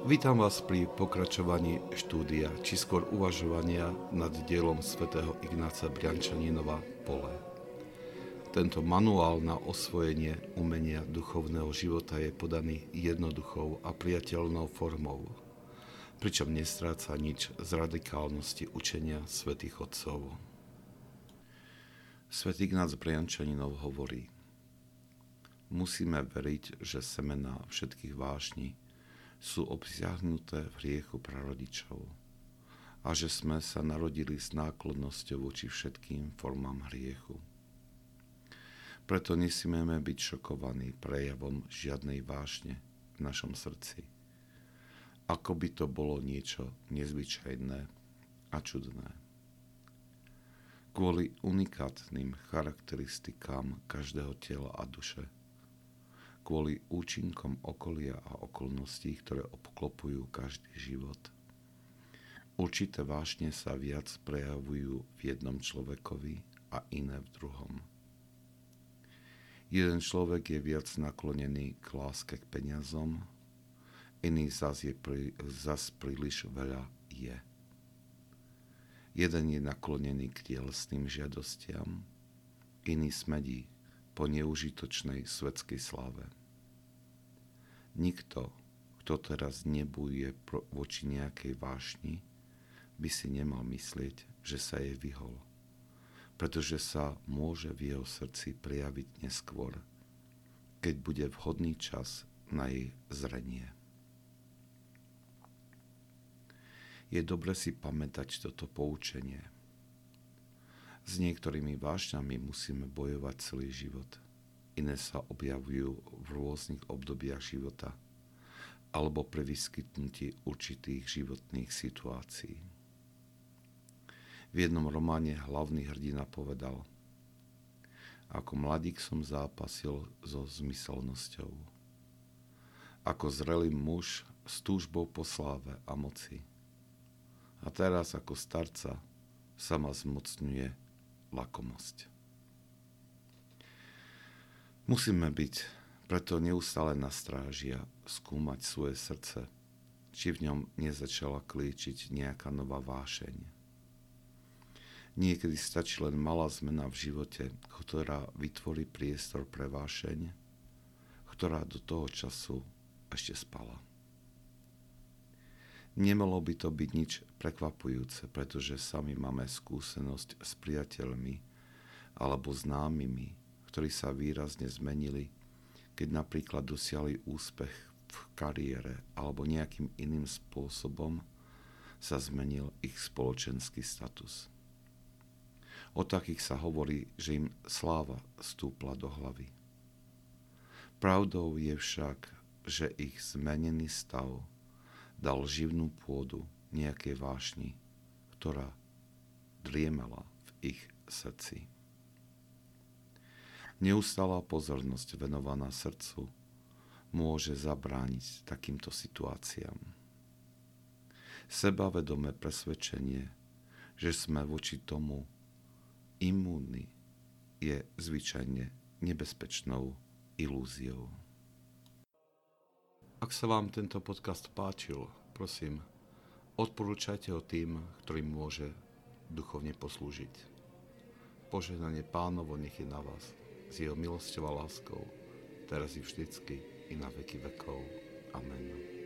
Vítam vás pri pokračovaní štúdia, či skôr uvažovania nad dielom svätého Ignáca Briančaninova Pole. Tento manuál na osvojenie umenia duchovného života je podaný jednoduchou a priateľnou formou, pričom nestráca nič z radikálnosti učenia svätých Otcov. Svetý Ignác Briančaninov hovorí, musíme veriť, že semená všetkých vášní sú obsiahnuté v hriechu prarodičov a že sme sa narodili s náklonnosťou voči všetkým formám hriechu. Preto nesmieme byť šokovaní prejavom žiadnej vášne v našom srdci. Ako by to bolo niečo nezvyčajné a čudné. Kvôli unikátnym charakteristikám každého tela a duše – kvôli účinkom okolia a okolností, ktoré obklopujú každý život. Určité vášne sa viac prejavujú v jednom človekovi a iné v druhom. Jeden človek je viac naklonený k láske k peniazom, iný zas, je pri, zas príliš veľa je. Jeden je naklonený k tielesným žiadostiam, iný smedí po neužitočnej svetskej slave. Nikto, kto teraz nebuje voči nejakej vášni, by si nemal myslieť, že sa jej vyhol, pretože sa môže v jeho srdci prejaviť neskôr, keď bude vhodný čas na jej zrenie. Je dobre si pamätať toto poučenie. S niektorými vášňami musíme bojovať celý život – iné sa objavujú v rôznych obdobiach života alebo pri vyskytnutí určitých životných situácií. V jednom románe hlavný hrdina povedal Ako mladík som zápasil so zmyselnosťou. Ako zrelý muž s túžbou po sláve a moci. A teraz ako starca sa ma zmocňuje lakomosť. Musíme byť preto neustále na stráži a skúmať svoje srdce, či v ňom nezačala klíčiť nejaká nová vášeň. Niekedy stačí len malá zmena v živote, ktorá vytvorí priestor pre vášeň, ktorá do toho času ešte spala. Nemalo by to byť nič prekvapujúce, pretože sami máme skúsenosť s priateľmi alebo známymi, ktorí sa výrazne zmenili, keď napríklad dosiahli úspech v kariére alebo nejakým iným spôsobom sa zmenil ich spoločenský status. O takých sa hovorí, že im sláva stúpla do hlavy. Pravdou je však, že ich zmenený stav dal živnú pôdu nejakej vášni, ktorá driemala v ich srdci. Neustála pozornosť venovaná srdcu môže zabrániť takýmto situáciám. Sebavedomé presvedčenie, že sme voči tomu imúnni, je zvyčajne nebezpečnou ilúziou. Ak sa vám tento podcast páčil, prosím, odporúčajte ho tým, ktorým môže duchovne poslúžiť. Požehnanie pánovo nech je na vás s jeho milosťou a láskou, teraz i vždycky, i na veky vekov. Amen.